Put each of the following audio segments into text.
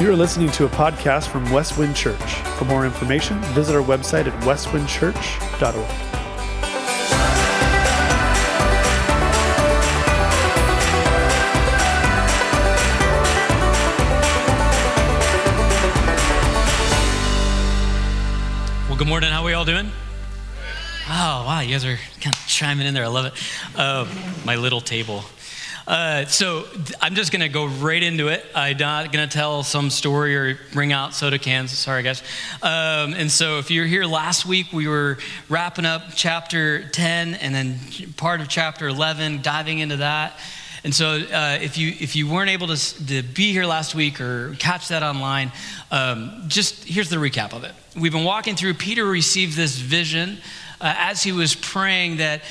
You are listening to a podcast from Westwind Church. For more information, visit our website at westwindchurch.org. Well, good morning. How are we all doing? Oh, wow. You guys are kind of chiming in there. I love it. Uh, my little table. Uh, so th- I'm just going to go right into it. I'm not going to tell some story or bring out soda cans. Sorry, guys. Um, and so if you're here last week, we were wrapping up chapter 10 and then part of chapter 11, diving into that. And so, uh, if you if you weren't able to, to be here last week or catch that online, um, just here's the recap of it. We've been walking through. Peter received this vision uh, as he was praying that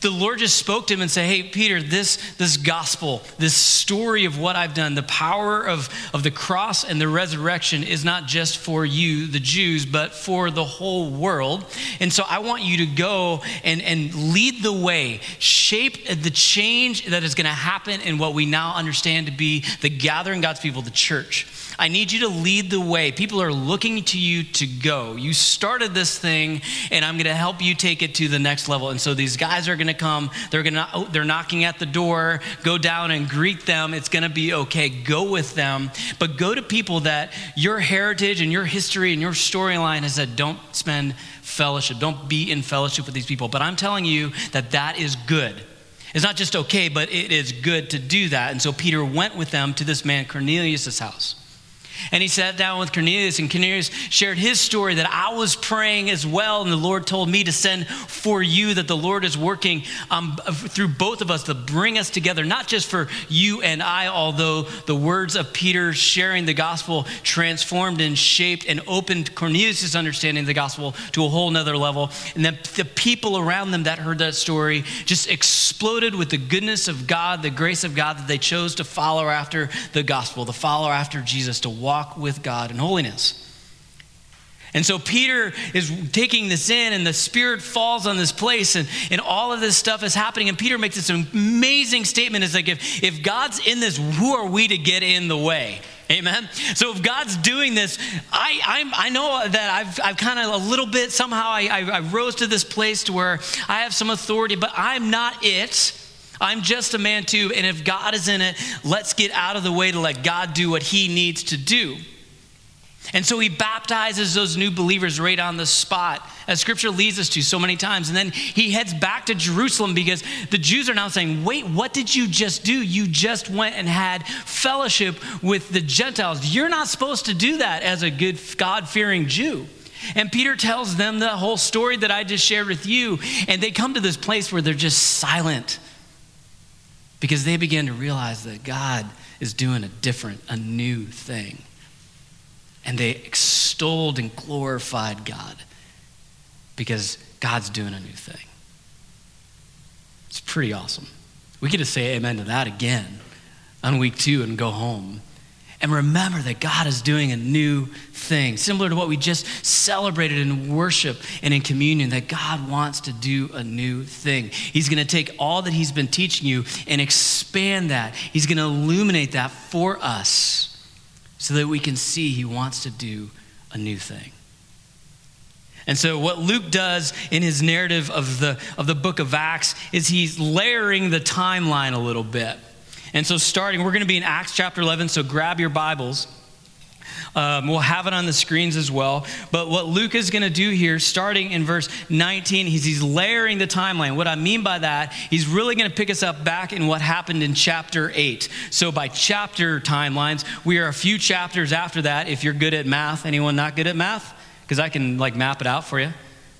the Lord just spoke to him and said, Hey, Peter, this, this gospel, this story of what I've done, the power of, of the cross and the resurrection is not just for you, the Jews, but for the whole world. And so I want you to go and, and lead the way, shape the change that is going to happen in what we now understand to be the gathering God's people, the church. I need you to lead the way. People are looking to you to go. You started this thing, and I'm going to help you take it to the next level. And so these guys are going to come. They're going to they're knocking at the door. Go down and greet them. It's going to be okay. Go with them, but go to people that your heritage and your history and your storyline has said don't spend fellowship. Don't be in fellowship with these people. But I'm telling you that that is good. It's not just okay, but it is good to do that. And so Peter went with them to this man Cornelius' house. And he sat down with Cornelius, and Cornelius shared his story that I was praying as well, and the Lord told me to send for you, that the Lord is working um, through both of us to bring us together, not just for you and I, although the words of Peter sharing the gospel transformed and shaped and opened Cornelius' understanding of the gospel to a whole nother level. And then the people around them that heard that story just exploded with the goodness of God, the grace of God that they chose to follow after the gospel, to follow after Jesus, to walk with God in holiness. And so Peter is taking this in, and the Spirit falls on this place, and, and all of this stuff is happening. And Peter makes this amazing statement. It's like, if, if God's in this, who are we to get in the way? Amen. So if God's doing this, I, I'm, I know that I've, I've kind of a little bit, somehow I, I, I rose to this place to where I have some authority, but I'm not it. I'm just a man too. And if God is in it, let's get out of the way to let God do what he needs to do. And so he baptizes those new believers right on the spot, as scripture leads us to so many times. And then he heads back to Jerusalem because the Jews are now saying, Wait, what did you just do? You just went and had fellowship with the Gentiles. You're not supposed to do that as a good, God fearing Jew. And Peter tells them the whole story that I just shared with you. And they come to this place where they're just silent because they began to realize that God is doing a different, a new thing. And they extolled and glorified God because God's doing a new thing. It's pretty awesome. We get to say amen to that again on week two and go home. And remember that God is doing a new thing, similar to what we just celebrated in worship and in communion, that God wants to do a new thing. He's going to take all that He's been teaching you and expand that. He's going to illuminate that for us so that we can see He wants to do a new thing. And so, what Luke does in his narrative of the, of the book of Acts is he's layering the timeline a little bit. And so, starting, we're going to be in Acts chapter 11, so grab your Bibles. Um, we'll have it on the screens as well. But what Luke is going to do here, starting in verse 19, he's, he's layering the timeline. What I mean by that, he's really going to pick us up back in what happened in chapter 8. So by chapter timelines, we are a few chapters after that. If you're good at math, anyone not good at math? Because I can like map it out for you.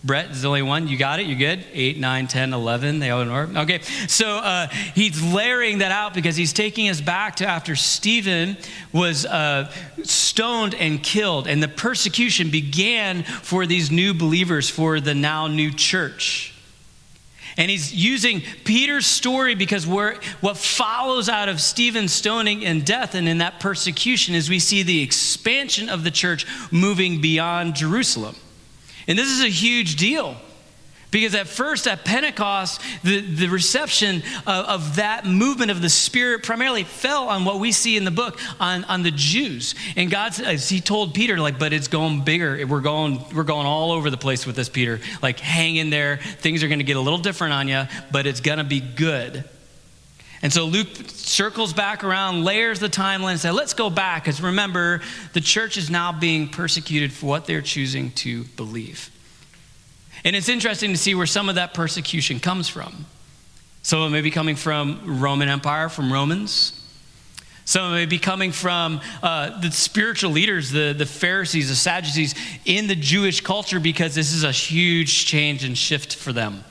Brett is the only one. You got it? You good? 8, 9, 10, 11. They all in order. Okay. So uh, he's layering that out because he's taking us back to after Stephen was uh, stoned and killed. And the persecution began for these new believers, for the now new church. And he's using Peter's story because what follows out of Stephen's stoning and death and in that persecution is we see the expansion of the church moving beyond Jerusalem. And this is a huge deal Because at first, at Pentecost, the, the reception of, of, that movement of the Spirit primarily fell on what we see in the book on, on the Jews. And God, as He told Peter, like, but it's going bigger. We're going, we're going all over the place with this, Peter. Like, hang in there. Things are going to get a little different on you, but it's going to be good. And so Luke circles back around, layers the timeline, and says, let's go back, because remember, the church is now being persecuted for what they're choosing to believe. And it's interesting to see where some of that persecution comes from. Some of it may be coming from Roman Empire, from Romans. Some of it may be coming from uh, the spiritual leaders, the, the Pharisees, the Sadducees in the Jewish culture, because this is a huge change and shift for them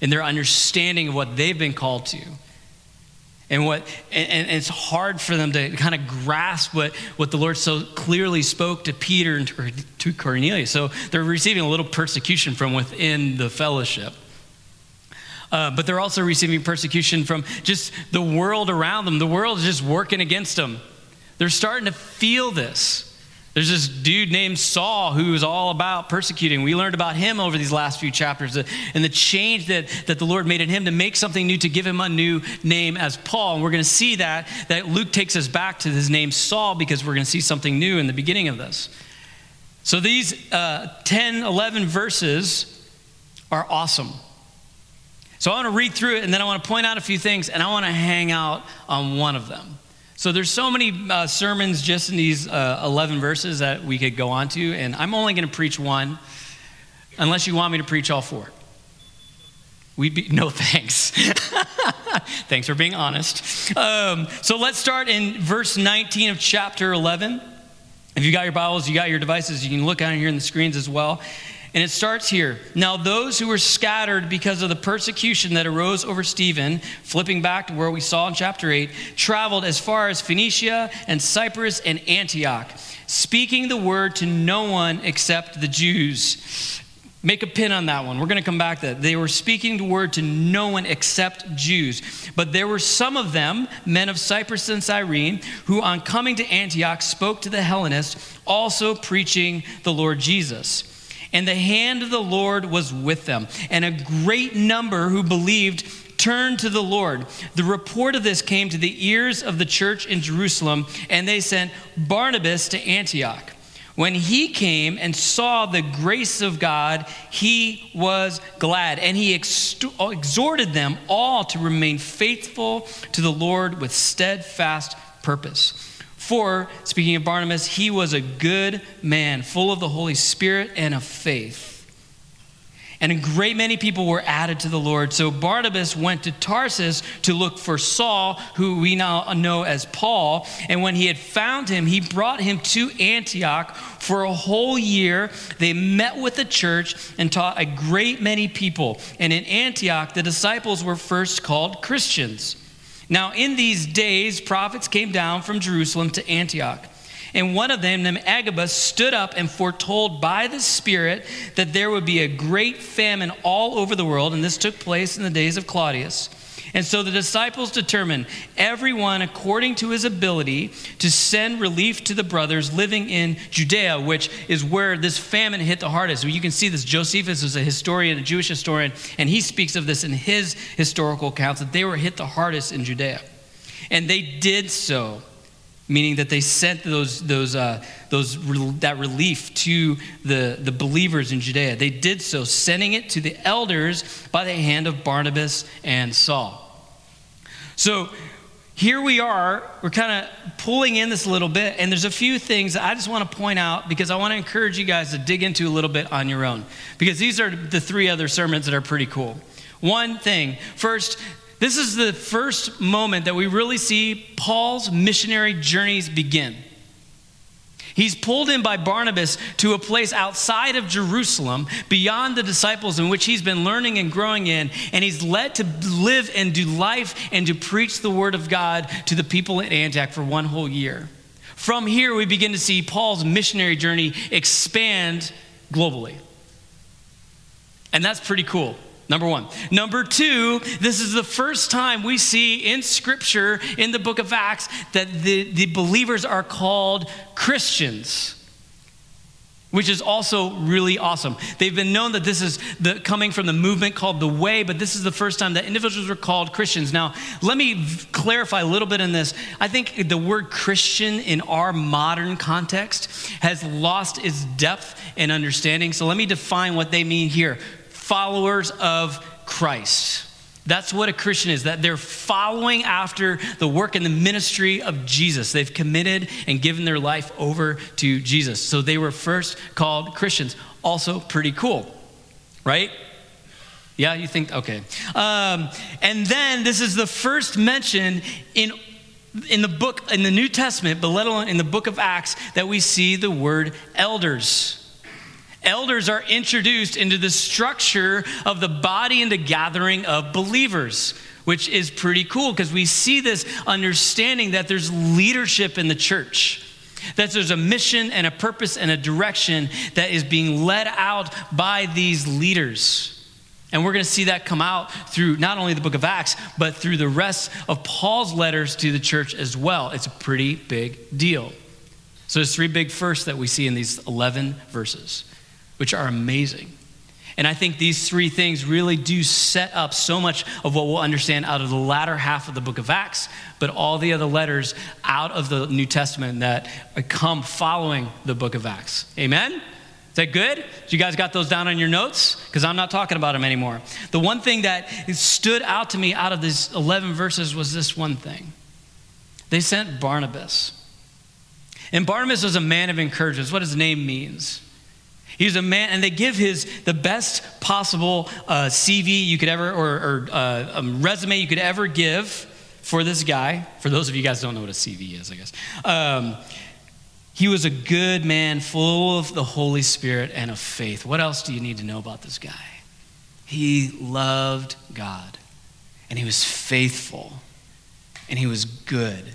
in their understanding of what they've been called to and what and, and, it's hard for them to kind of grasp what, what the lord so clearly spoke to peter and to, cornelius. So they're receiving a little persecution from within the fellowship. Uh, but they're also receiving persecution from just the world around them. The world is just working against them. They're starting to feel this there's this dude named Saul who is all about persecuting. We learned about him over these last few chapters and the change that, that the Lord made in him to make something new, to give him a new name as Paul. And we're going to see that, that Luke takes us back to his name Saul because we're going to see something new in the beginning of this. So these uh, 10, 11 verses are awesome. So I want to read through it and then I want to point out a few things and I want to hang out on one of them. So there's so many uh, sermons just in these uh, 11 verses that we could go on to, and I'm only going to preach one, unless you want me to preach all four. We'd be, no thanks. thanks for being honest. Um, so let's start in verse 19 of chapter 11. If you got your Bibles, you got your devices, you can look out here in the screens as well. And it starts here. Now, those who were scattered because of the persecution that arose over Stephen, flipping back to where we saw in chapter 8, traveled as far as Phoenicia and Cyprus and Antioch, speaking the word to no one except the Jews. Make a pin on that one. We're going to come back to that. They were speaking the word to no one except Jews. But there were some of them, men of Cyprus and Cyrene, who on coming to Antioch spoke to the Hellenists, also preaching the Lord Jesus. And the hand of the Lord was with them, and a great number who believed turned to the Lord. The report of this came to the ears of the church in Jerusalem, and they sent Barnabas to Antioch. When he came and saw the grace of God, he was glad, and he exhorted them all to remain faithful to the Lord with steadfast purpose. For, speaking of Barnabas, he was a good man, full of the Holy Spirit and of faith. And a great many people were added to the Lord. So Barnabas went to Tarsus to look for Saul, who we now know as Paul. And when he had found him, he brought him to Antioch. For a whole year, they met with the church and taught a great many people. And in Antioch, the disciples were first called Christians. Now, in these days, prophets came down from Jerusalem to Antioch. And one of them, named Agabus, stood up and foretold by the Spirit that there would be a great famine all over the world. And this took place in the days of Claudius. And so the disciples determined, everyone according to his ability, to send relief to the brothers living in Judea, which is where this famine hit the hardest. You can see this. Josephus is a historian, a Jewish historian, and he speaks of this in his historical accounts that they were hit the hardest in Judea. And they did so, meaning that they sent those, those, uh, those, that relief to the, the believers in Judea. They did so, sending it to the elders by the hand of Barnabas and Saul. So here we are, we're kind of pulling in this a little bit, and there's a few things that I just want to point out because I want to encourage you guys to dig into a little bit on your own. Because these are the three other sermons that are pretty cool. One thing, first, this is the first moment that we really see Paul's missionary journeys begin. He's pulled in by Barnabas to a place outside of Jerusalem, beyond the disciples in which he's been learning and growing in, and he's led to live and do life and to preach the word of God to the people at Antioch for one whole year. From here, we begin to see Paul's missionary journey expand globally. And that's pretty cool. Number one. Number two, this is the first time we see in Scripture, in the book of Acts, that the, the believers are called Christians. which is also really awesome. They've been known that this is the, coming from the movement called the Way, but this is the first time that individuals were called Christians. Now, let me clarify a little bit in this. I think the word Christian in our modern context has lost its depth and understanding. So let me define what they mean here followers of Christ. That's what a Christian is, that they're following after the work and the ministry of Jesus. They've committed and given their life over to Jesus. So they were first called Christians. Also, pretty cool, right? Yeah, you think, okay. Um, and then this is the first mention in in the book in the new testament but let alone in the book of acts that we see the word elders elders are introduced into the structure of the body and the gathering of believers, which is pretty cool because we see this understanding that there's leadership in the church. That there's a mission and a purpose and a direction that is being led out by these leaders. And we're going to see that come out through not only the book of Acts, but through the rest of Paul's letters to the church as well. It's a pretty big deal. So there's three big firsts that we see in these 11 verses which are amazing. And I think these three things really do set up so much of what we'll understand out of the latter half of the book of Acts, but all the other letters out of the New Testament that come following the book of Acts. Amen? Is that good? You guys got those down on your notes? Because I'm not talking about them anymore. The one thing that stood out to me out of these 11 verses was this one thing they sent Barnabas. And Barnabas was a man of encouragement. What his name means. He's a man, and they give his the best possible uh, CV you could ever, or, or uh, um, resume you could ever give for this guy. For those of you guys don't know what a CV is, I guess. Um, he was a good man, full of the Holy Spirit and of faith. What else do you need to know about this guy? He loved God, and he was faithful, and he was good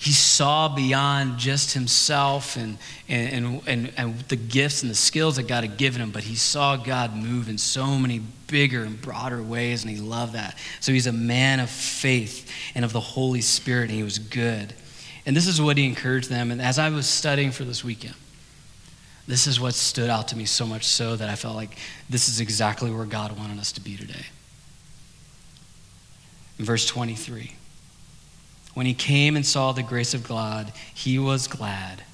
he saw beyond just himself and, and, and, and, the gifts and the skills that God had given him, but he saw God move in so many bigger and broader ways, and he loved that. So he's a man of faith and of the Holy Spirit, and he was good. And this is what he encouraged them. And as I was studying for this weekend, this is what stood out to me so much so that I felt like this is exactly where God wanted us to be today. In verse 23. When he came and saw the grace of God, he was glad.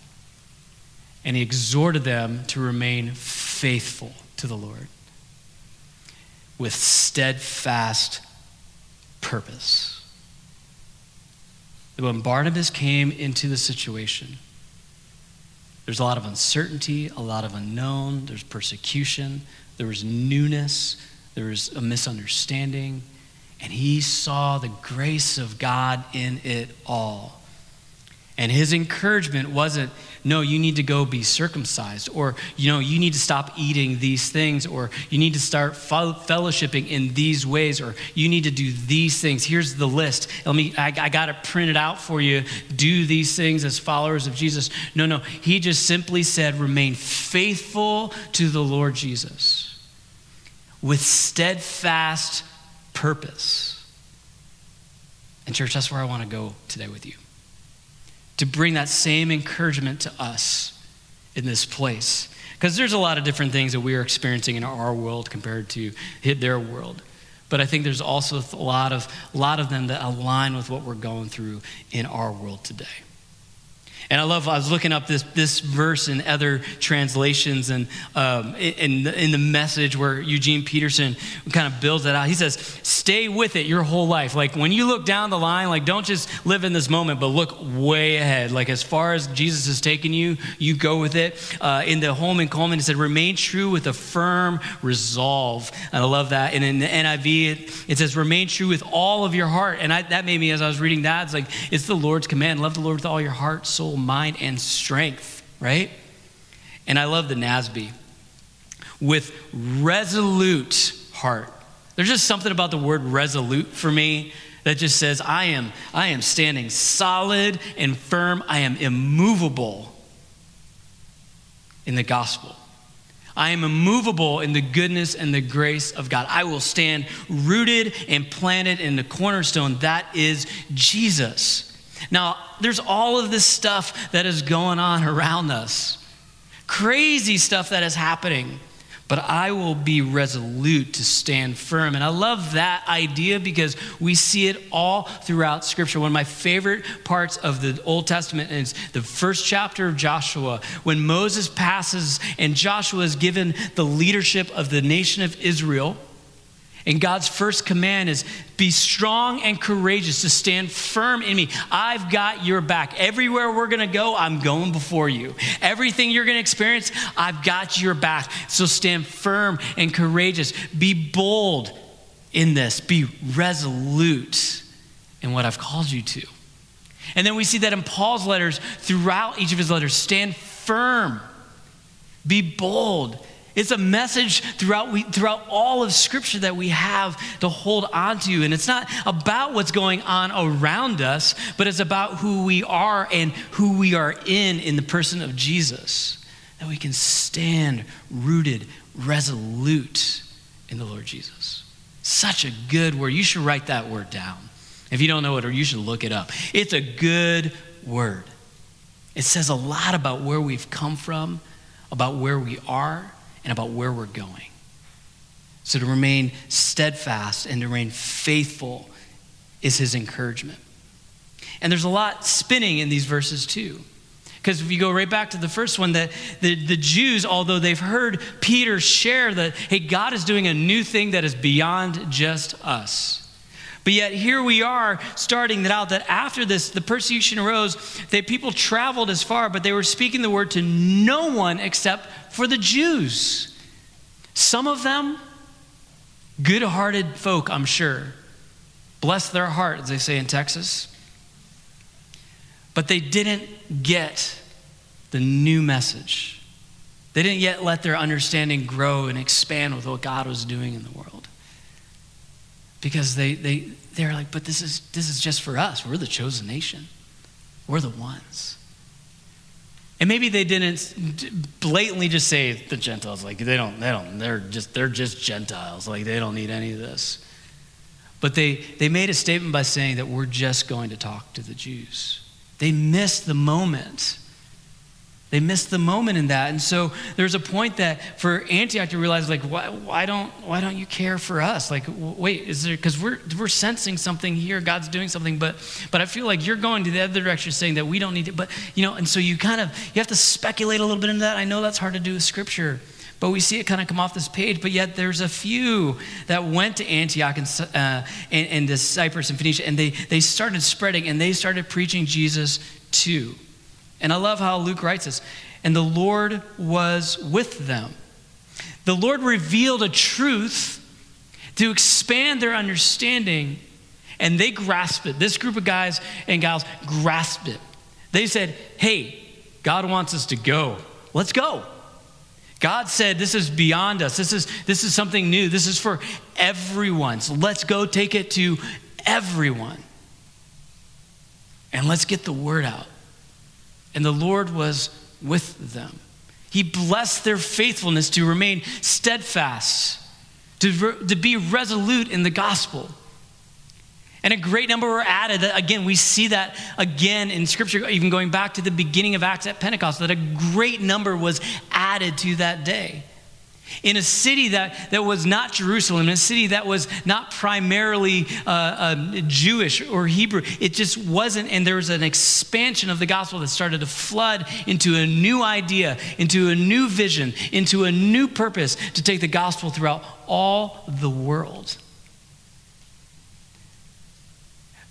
And he exhorted them to remain faithful to the Lord with steadfast purpose. When Barnabas came into the situation, there's a lot of uncertainty, a lot of unknown, there's persecution, there was newness, there was a misunderstanding and he saw the grace of God in it all. And his encouragement wasn't, no, you need to go be circumcised, or, you know, you need to stop eating these things, or you need to start fellowshipping in these ways, or you need to do these things. Here's the list. Let me, I, I got it out for you. Do these things as followers of Jesus. No, no. He just simply said, remain faithful to the Lord Jesus with steadfast purpose. And, church, that's where I want to go today with you. To bring that same encouragement to us in this place. Because there's a lot of different things that we are experiencing in our world compared to their world. But I think there's also a lot of, a lot of them that align with what we're going through in our world today. And I love, I was looking up this, this verse in other translations and um, in, in the message where Eugene Peterson kind of builds it out. He says, stay with it your whole life. Like when you look down the line, like don't just live in this moment, but look way ahead. Like as far as Jesus has taken you, you go with it. Uh, in the Holman Cullman, it said, remain true with a firm resolve. And I love that. And in the NIV, it, it says, remain true with all of your heart. And I, that made me, as I was reading that, it's like, it's the Lord's command. Love the Lord with all your heart, soul, soul, mind, and strength, right? And I love the NASB with resolute heart. There's just something about the word resolute for me that just says, I am, I am standing solid and firm. I am immovable in the gospel. I am immovable in the goodness and the grace of God. I will stand rooted and planted in the cornerstone. That is Jesus. Now, there's all of this stuff that is going on around us. crazy stuff that is happening but I will be resolute to stand firm. And I love that idea because we see it all throughout Scripture. One of my favorite parts of the Old Testament is the first chapter of Joshua, when Moses passes and Joshua is given the leadership of the nation of Israel. And God's first command is be strong and courageous to stand firm in me. I've got your back. Everywhere we're going to go, I'm going before you. Everything you're going to experience, I've got your back. So stand firm and courageous. Be bold in this. Be resolute in what I've called you to. And then we see that in Paul's letters, throughout each of his letters, stand firm. Be bold it's a message throughout, we, throughout all of Scripture that we have to hold on to. And it's not about what's going on around us, but it's about who we are and who we are in in the person of Jesus. That we can stand rooted, resolute in the Lord Jesus. Such a good word. You should write that word down. If you don't know it, or you should look it up. It's a good word. It says a lot about where we've come from, about where we are and about where we're going. So to remain steadfast and to remain faithful is his encouragement. And there's a lot spinning in these verses too. Because if you go right back to the first one, that the, the Jews, although they've heard Peter share that, hey, God is doing a new thing that is beyond just us. But yet here we are starting that out that after this, the persecution arose, that people traveled as far, but they were speaking the word to no one except for the Jews. Some of them, good hearted folk, I'm sure. Bless their heart, as they say in Texas. But they didn't get the new message. They didn't yet let their understanding grow and expand with what God was doing in the world. Because they, they, they're like, but this is, this is just for us. We're the chosen nation, we're the ones. And maybe they didn't blatantly just say the Gentiles, like they don't, they don't, they're just, they're just Gentiles, like they don't need any of this. But they, they made a statement by saying that we're just going to talk to the Jews. They missed the moment they missed the moment in that. And so there's a point that for Antioch to realize, like, why, why, don't, why don't you care for us? Like, wait, is there, because we're, we're sensing something here, God's doing something, but, but I feel like you're going to the other direction saying that we don't need it. But, you know, and so you kind of, you have to speculate a little bit into that. I know that's hard to do with scripture. But we see it kind of come off this page. But yet there's a few that went to Antioch and, uh, and, and to Cyprus and Phoenicia, and they, they started spreading and they started preaching Jesus too. And I love how Luke writes this. And the Lord was with them. The Lord revealed a truth to expand their understanding, and they grasped it. This group of guys and gals grasped it. They said, Hey, God wants us to go. Let's go. God said, This is beyond us. This is, this is something new. This is for everyone. So let's go take it to everyone. And let's get the word out and the Lord was with them. He blessed their faithfulness to remain steadfast, to, to be resolute in the gospel. And a great number were added. Again, we see that again in Scripture, even going back to the beginning of Acts at Pentecost, that a great number was added to that day in a city that, that was not Jerusalem, in a city that was not primarily uh, uh, Jewish or Hebrew. It just wasn't, and there was an expansion of the gospel that started to flood into a new idea, into a new vision, into a new purpose to take the gospel throughout all the world.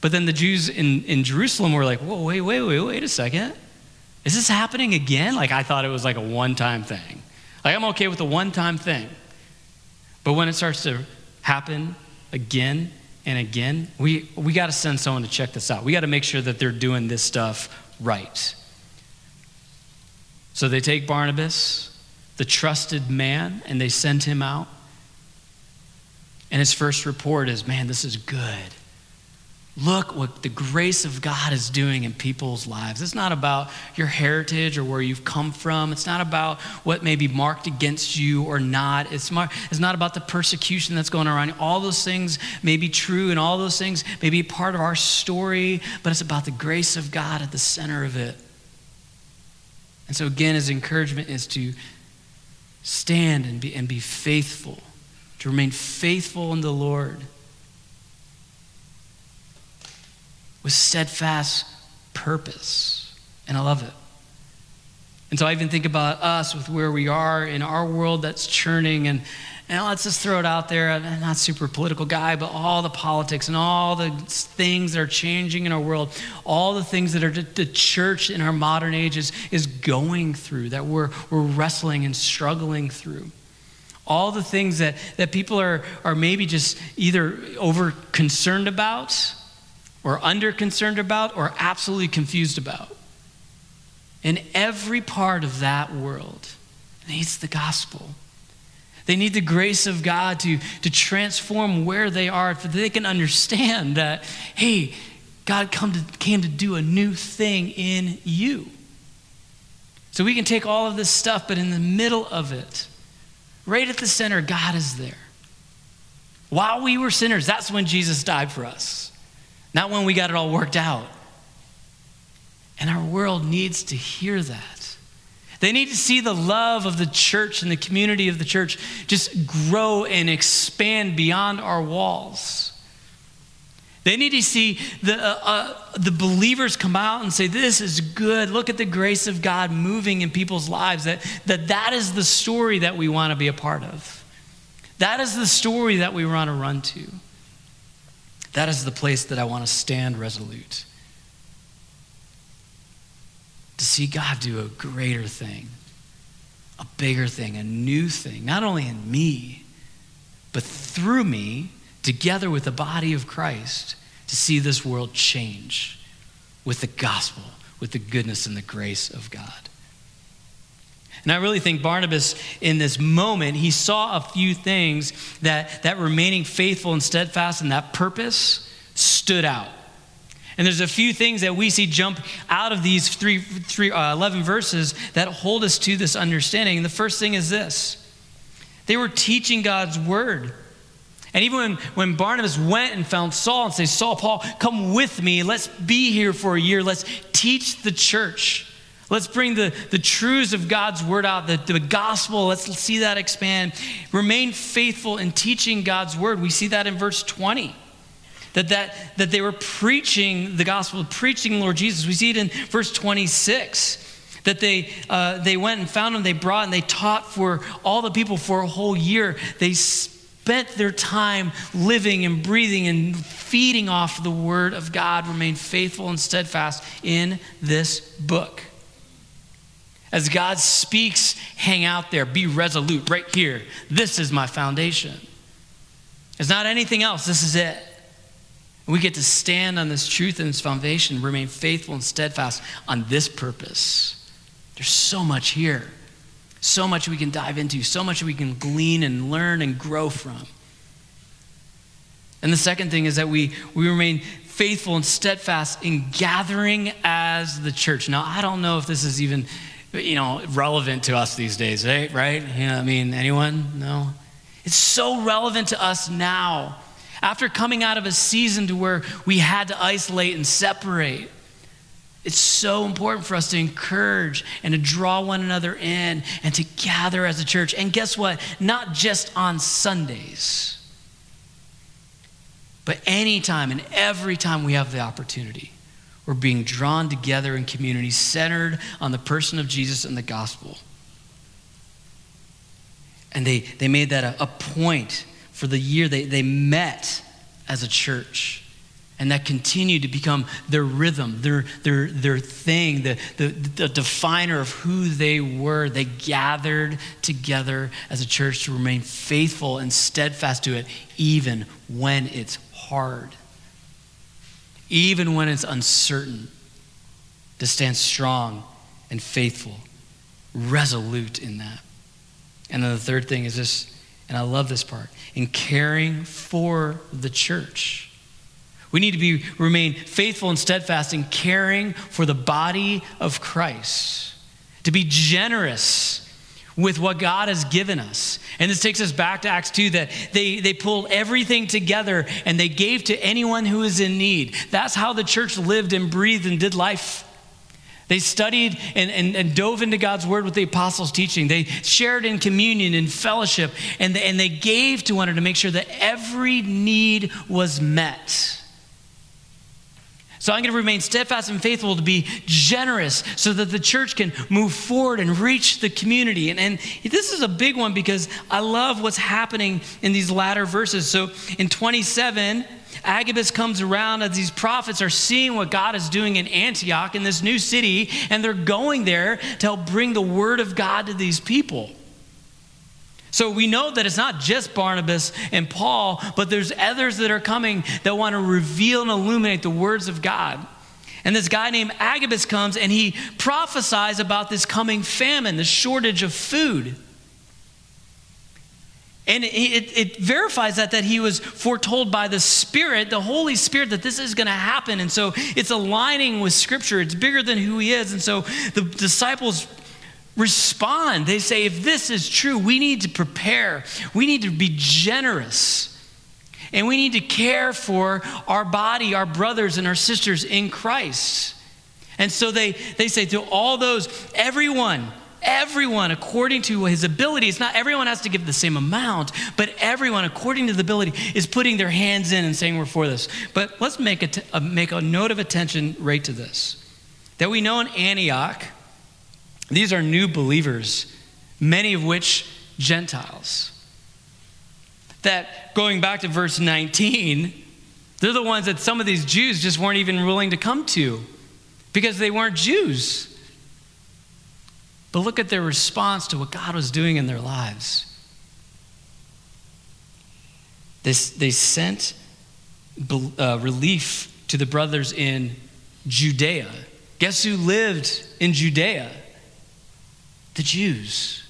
But then the Jews in, in Jerusalem were like, whoa, wait, wait, wait, wait a second. Is this happening again? Like I thought it was like a one time thing. Like, I'm okay with a one time thing. But when it starts to happen again and again, we, we got to send someone to check this out. We got to make sure that they're doing this stuff right. So they take Barnabas, the trusted man, and they send him out. And his first report is man, this is good. Look what the grace of God is doing in people's lives. It's not about your heritage or where you've come from. It's not about what may be marked against you or not. It's, mar- it's not about the persecution that's going around. All those things may be true and all those things may be part of our story, but it's about the grace of God at the center of it. And so, again, his encouragement is to stand and be, and be faithful, to remain faithful in the Lord with steadfast purpose. And I love it. And so I even think about us with where we are in our world that's churning and and let's just throw it out there. I'm not super political guy, but all the politics and all the things that are changing in our world, all the things that are the church in our modern age is, is going through, that we're, we're wrestling and struggling through. All the things that, that people are, are maybe just either over concerned about or under concerned about or absolutely confused about. In every part of that world needs the gospel. They need the grace of God to, to transform where they are so they can understand that, hey, God come to, came to do a new thing in you. So we can take all of this stuff, but in the middle of it, right at the center, God is there. While we were sinners, that's when Jesus died for us, not when we got it all worked out. And our world needs to hear that. They need to see the love of the church and the community of the church just grow and expand beyond our walls. They need to see the, uh, uh, the believers come out and say, This is good. Look at the grace of God moving in people's lives. That, that that is the story that we want to be a part of. That is the story that we want to run to. That is the place that I want to stand resolute to see God do a greater thing, a bigger thing, a new thing, not only in me, but through me, together with the body of Christ, to see this world change with the gospel, with the goodness and the grace of God. And I really think Barnabas, in this moment, he saw a few things that, that remaining faithful and steadfast in that purpose stood out. And there's a few things that we see jump out of these three, three, uh, 11 verses that hold us to this understanding. And the first thing is this they were teaching God's word. And even when, when Barnabas went and found Saul and said, Saul, Paul, come with me. Let's be here for a year. Let's teach the church. Let's bring the, the truths of God's word out, the, the gospel. Let's see that expand. Remain faithful in teaching God's word. We see that in verse 20 that, that, that they were preaching the gospel, preaching Lord Jesus. We see it in verse 26 that they, uh, they went and found him, they brought and they taught for all the people for a whole year. They spent their time living and breathing and feeding off the word of God, remained faithful and steadfast in this book. As God speaks, hang out there, be resolute right here. This is my foundation. It's not anything else, this is it. We get to stand on this truth and this foundation, remain faithful and steadfast on this purpose. There's so much here, so much we can dive into, so much we can glean and learn and grow from. And the second thing is that we, we remain faithful and steadfast in gathering as the church. Now, I don't know if this is even, you know, relevant to us these days, right? Right? Yeah, I mean, anyone? No? It's so relevant to us now after coming out of a season to where we had to isolate and separate, it's so important for us to encourage and to draw one another in and to gather as a church. And guess what? Not just on Sundays, but anytime and every time we have the opportunity. We're being drawn together in community centered on the person of Jesus and the gospel. And they, they made that a, a point for the year they, they met as a church. And that continued to become their rhythm, their, their, their thing, the, the, the definer of who they were. They gathered together as a church to remain faithful and steadfast to it, even when it's hard, even when it's uncertain, to stand strong and faithful, resolute in that. And then the third thing is this and I love this part, in caring for the church. We need to be, remain faithful and steadfast in caring for the body of Christ, to be generous with what God has given us. And this takes us back to Acts 2 that they, they pulled everything together and they gave to anyone who is in need. That's how the church lived and breathed and did life. They studied and, and, and, dove into God's word with the apostles' teaching. They shared in communion and fellowship, and and they gave to one another to make sure that every need was met. So I'm going to remain steadfast and faithful to be generous so that the church can move forward and reach the community. And, and this is a big one because I love what's happening in these latter verses. So in 27, Agabus comes around as these prophets are seeing what God is doing in Antioch, in this new city, and they're going there to help bring the word of God to these people. So we know that it's not just Barnabas and Paul, but there's others that are coming that want to reveal and illuminate the words of God. And this guy named Agabus comes and he prophesies about this coming famine, the shortage of food. And it, it, verifies that, that he was foretold by the Spirit, the Holy Spirit, that this is going to happen. And so it's aligning with Scripture. It's bigger than who he is. And so the disciples respond. They say, if this is true, we need to prepare, we need to be generous. And we need to care for our body, our brothers and our sisters in Christ. And so they, they say to all those, everyone, everyone according to his ability. It's not everyone has to give the same amount, but everyone according to the ability is putting their hands in and saying we're for this. But let's make a, t- a make a note of attention right to this. That we know in Antioch, these are new believers, many of which Gentiles. That going back to verse 19, they're the ones that some of these Jews just weren't even willing to come to because they weren't Jews. But look at their response to what God was doing in their lives. They, they sent uh, relief to the brothers in Judea. Guess who lived in Judea? The Jews.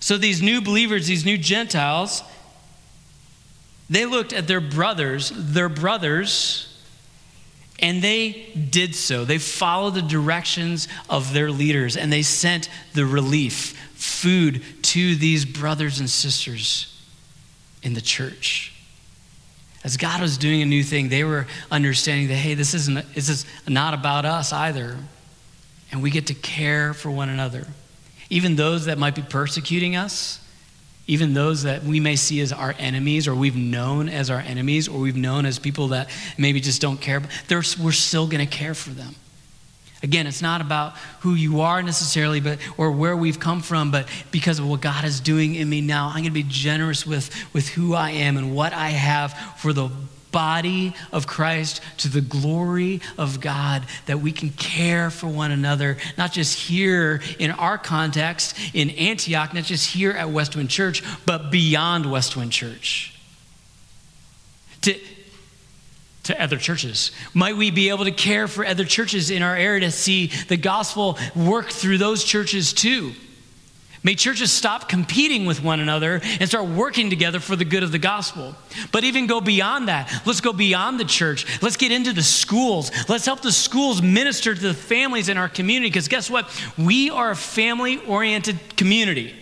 So these new believers, these new Gentiles, they looked at their brothers, their brothers, and they did so. They followed the directions of their leaders and they sent the relief, food to these brothers and sisters in the church. As God was doing a new thing, they were understanding that, hey, this isn't this is not about us either and we get to care for one another. Even those that might be persecuting us, even those that we may see as our enemies or we've known as our enemies or we've known as people that maybe just don't care, but we're still going to care for them. Again, it's not about who you are necessarily, but or where we've come from, but because of what God is doing in me now, I'm going to be generous with, with who I am and what I have for the body of Christ to the glory of God, that we can care for one another, not just here in our context in Antioch, not just here at Westwind Church, but beyond Westwind Church. To, to other churches? Might we be able to care for other churches in our area to see the gospel work through those churches too? May churches stop competing with one another and start working together for the good of the gospel. But even go beyond that. Let's go beyond the church. Let's get into the schools. Let's help the schools minister to the families in our community because guess what? We are a family oriented community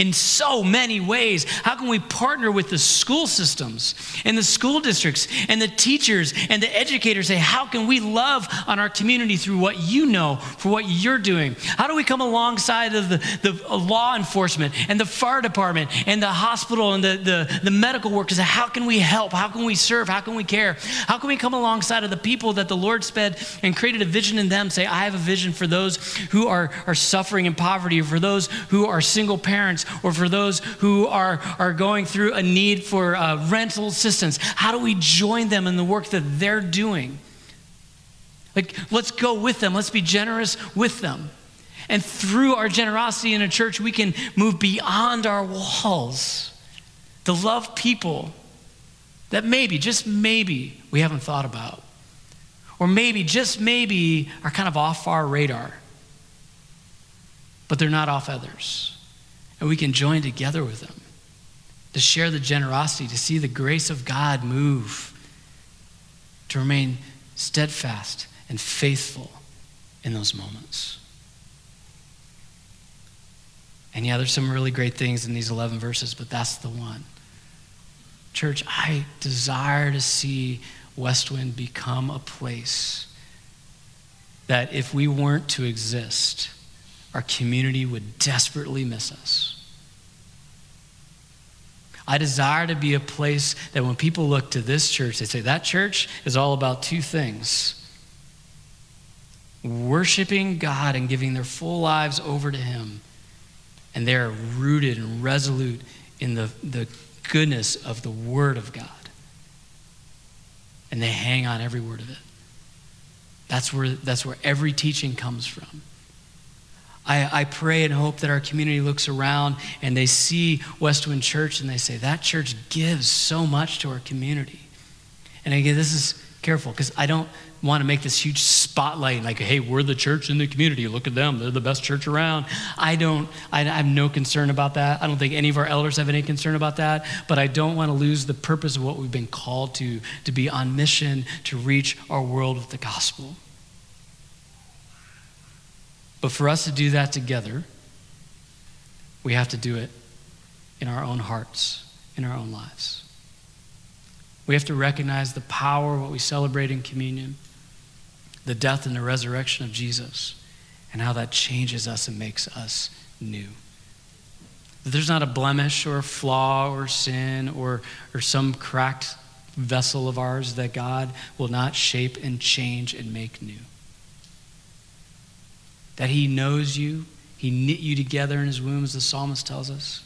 in so many ways. How can we partner with the school systems and the school districts and the teachers and the educators? Say, how can we love on our community through what you know, for what you're doing? How do we come alongside of the, the law enforcement and the fire department and the hospital and the, the, the medical workers? How can we help? How can we serve? How can we care? How can we come alongside of the people that the Lord sped and created a vision in them? Say, I have a vision for those who are, are suffering in poverty, or for those who are single parents or for those who are, are going through a need for uh, rental assistance? How do we join them in the work that they're doing? Like, let's go with them, let's be generous with them. And through our generosity in a church, we can move beyond our walls to love people that maybe, just maybe, we haven't thought about. Or maybe, just maybe, are kind of off our radar. But they're not off others and we can join together with them to share the generosity, to see the grace of God move, to remain steadfast and faithful in those moments. And yeah, there's some really great things in these 11 verses, but that's the one. Church, I desire to see Westwind become a place that if we weren't to exist, our community would desperately miss us. I desire to be a place that when people look to this church, they say, that church is all about two things worshiping God and giving their full lives over to Him. And they are rooted and resolute in the, the goodness of the Word of God. And they hang on every word of it. That's where, that's where every teaching comes from. I, I pray and hope that our community looks around and they see Westwind Church and they say, that church gives so much to our community. And again, this is careful because I don't want to make this huge spotlight like, hey, we're the church in the community. Look at them. They're the best church around. I don't, I, I have no concern about that. I don't think any of our elders have any concern about that. But I don't want to lose the purpose of what we've been called to, to be on mission to reach our world with the gospel. But for us to do that together, we have to do it in our own hearts, in our own lives. We have to recognize the power of what we celebrate in communion, the death and the resurrection of Jesus, and how that changes us and makes us new. That there's not a blemish or a flaw or sin or, or some cracked vessel of ours that God will not shape and change and make new that He knows you. He knit you together in His womb, as the psalmist tells us.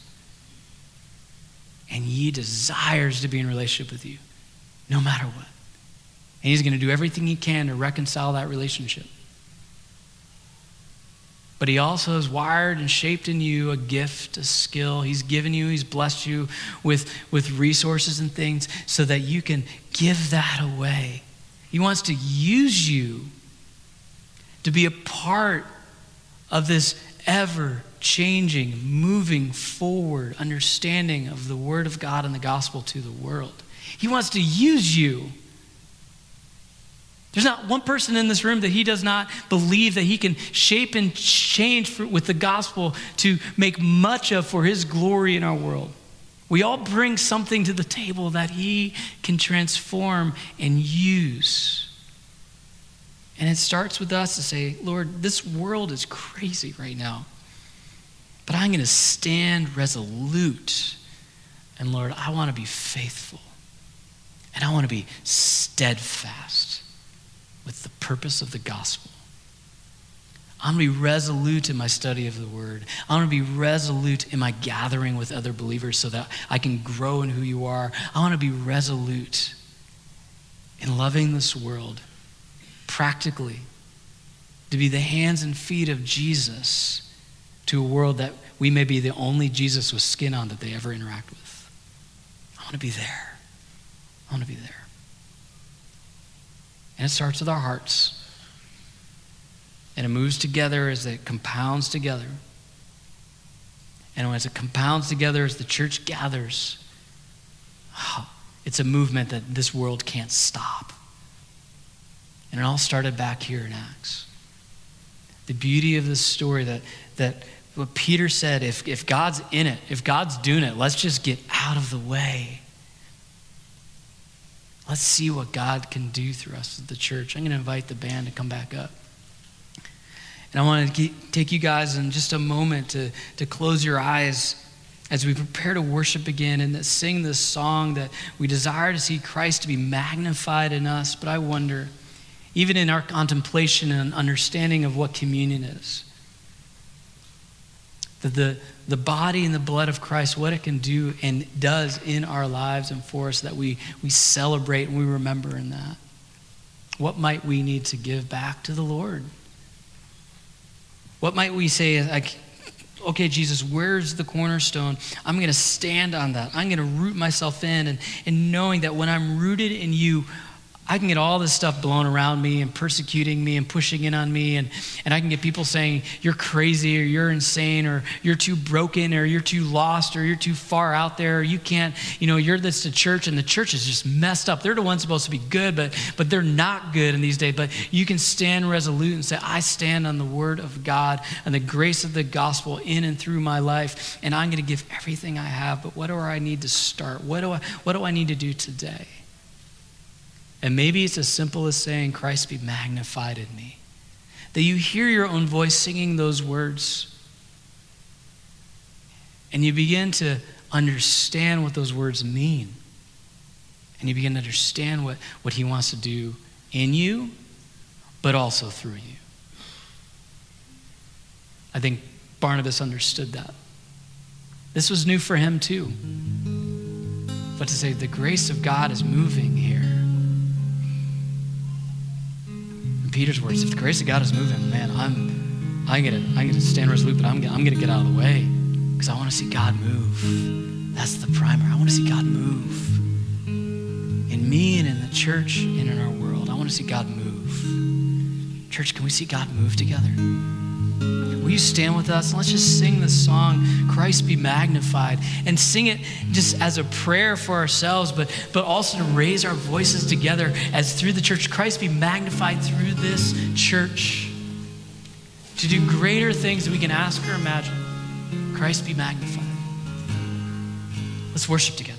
And He desires to be in relationship with you, no matter what. And He's going to do everything He can to reconcile that relationship. But He also has wired and shaped in you a gift, a skill. He's given you, He's blessed you with, with resources and things so that you can give that away. He wants to use you to be a part of this ever changing, moving forward understanding of the Word of God and the gospel to the world. He wants to use you. There's not one person in this room that he does not believe that he can shape and change for, with the gospel to make much of for his glory in our world. We all bring something to the table that he can transform and use. And it starts with us to say, Lord, this world is crazy right now. But I'm going to stand resolute. And Lord, I want to be faithful. And I want to be steadfast with the purpose of the gospel. I'm going to be resolute in my study of the word. I'm going to be resolute in my gathering with other believers so that I can grow in who you are. I want to be resolute in loving this world practically to be the hands and feet of Jesus to a world that we may be the only Jesus with skin on that they ever interact with. I want to be there. I want to be there. And it starts with our hearts. And it moves together as it compounds together. And as it compounds together, as the church gathers, ah, it's a movement that this world can't stop. And it all started back here in Acts. The beauty of this story that, that what Peter said if, if God's in it, if God's doing it, let's just get out of the way. Let's see what God can do through us as the church. I'm going to invite the band to come back up. And I want to take you guys in just a moment to, to close your eyes as we prepare to worship again and sing this song that we desire to see Christ to be magnified in us. But I wonder even in our contemplation and understanding of what communion is. That the, the body and the blood of Christ, what it can do and does in our lives and for us, that we, we celebrate and we remember in that. What might we need to give back to the Lord? What might we say, like, okay, Jesus, where's the cornerstone? I'm going to stand on that. I'm going to root myself in, and, and knowing that when I'm rooted in you, I can get all this stuff blown around me and persecuting me and pushing in on me. And, and I can get people saying, you're crazy or you're insane or you're too broken or you're too lost or you're too far out there. Or you can't, you know, you're this to church and the church is just messed up. They're the ones supposed to be good, but, but they're not good in these days. But you can stand resolute and say, I stand on the word of God and the grace of the gospel in and through my life. And I'm going to give everything I have. But what do I need to start? What do I, what do I need to do today? And maybe it's as simple as saying, Christ be magnified in me. that you hear your own voice singing those words. And you begin to understand what those words mean. And you begin to understand what, what He wants to do in you, but also through you. I think Barnabas understood that. This was new for him too. But to say the grace of God is moving here. Peter's words, if the grace of God is moving, man, I'm, I'm gonna, I'm gonna stand resolute, but I'm I'm gonna get out of the way because I want to see God move. That's the primer. I want to see God move in me and in the church and in our world. I want to see God move. Church, can we see God move together? Will you stand with us? And Let's just sing the song, Christ be magnified, and sing it just as a prayer for ourselves, but, but also to raise our voices together as through the church, Christ be magnified through this church to do greater things than we can ask or imagine. Christ be magnified. Let's worship together.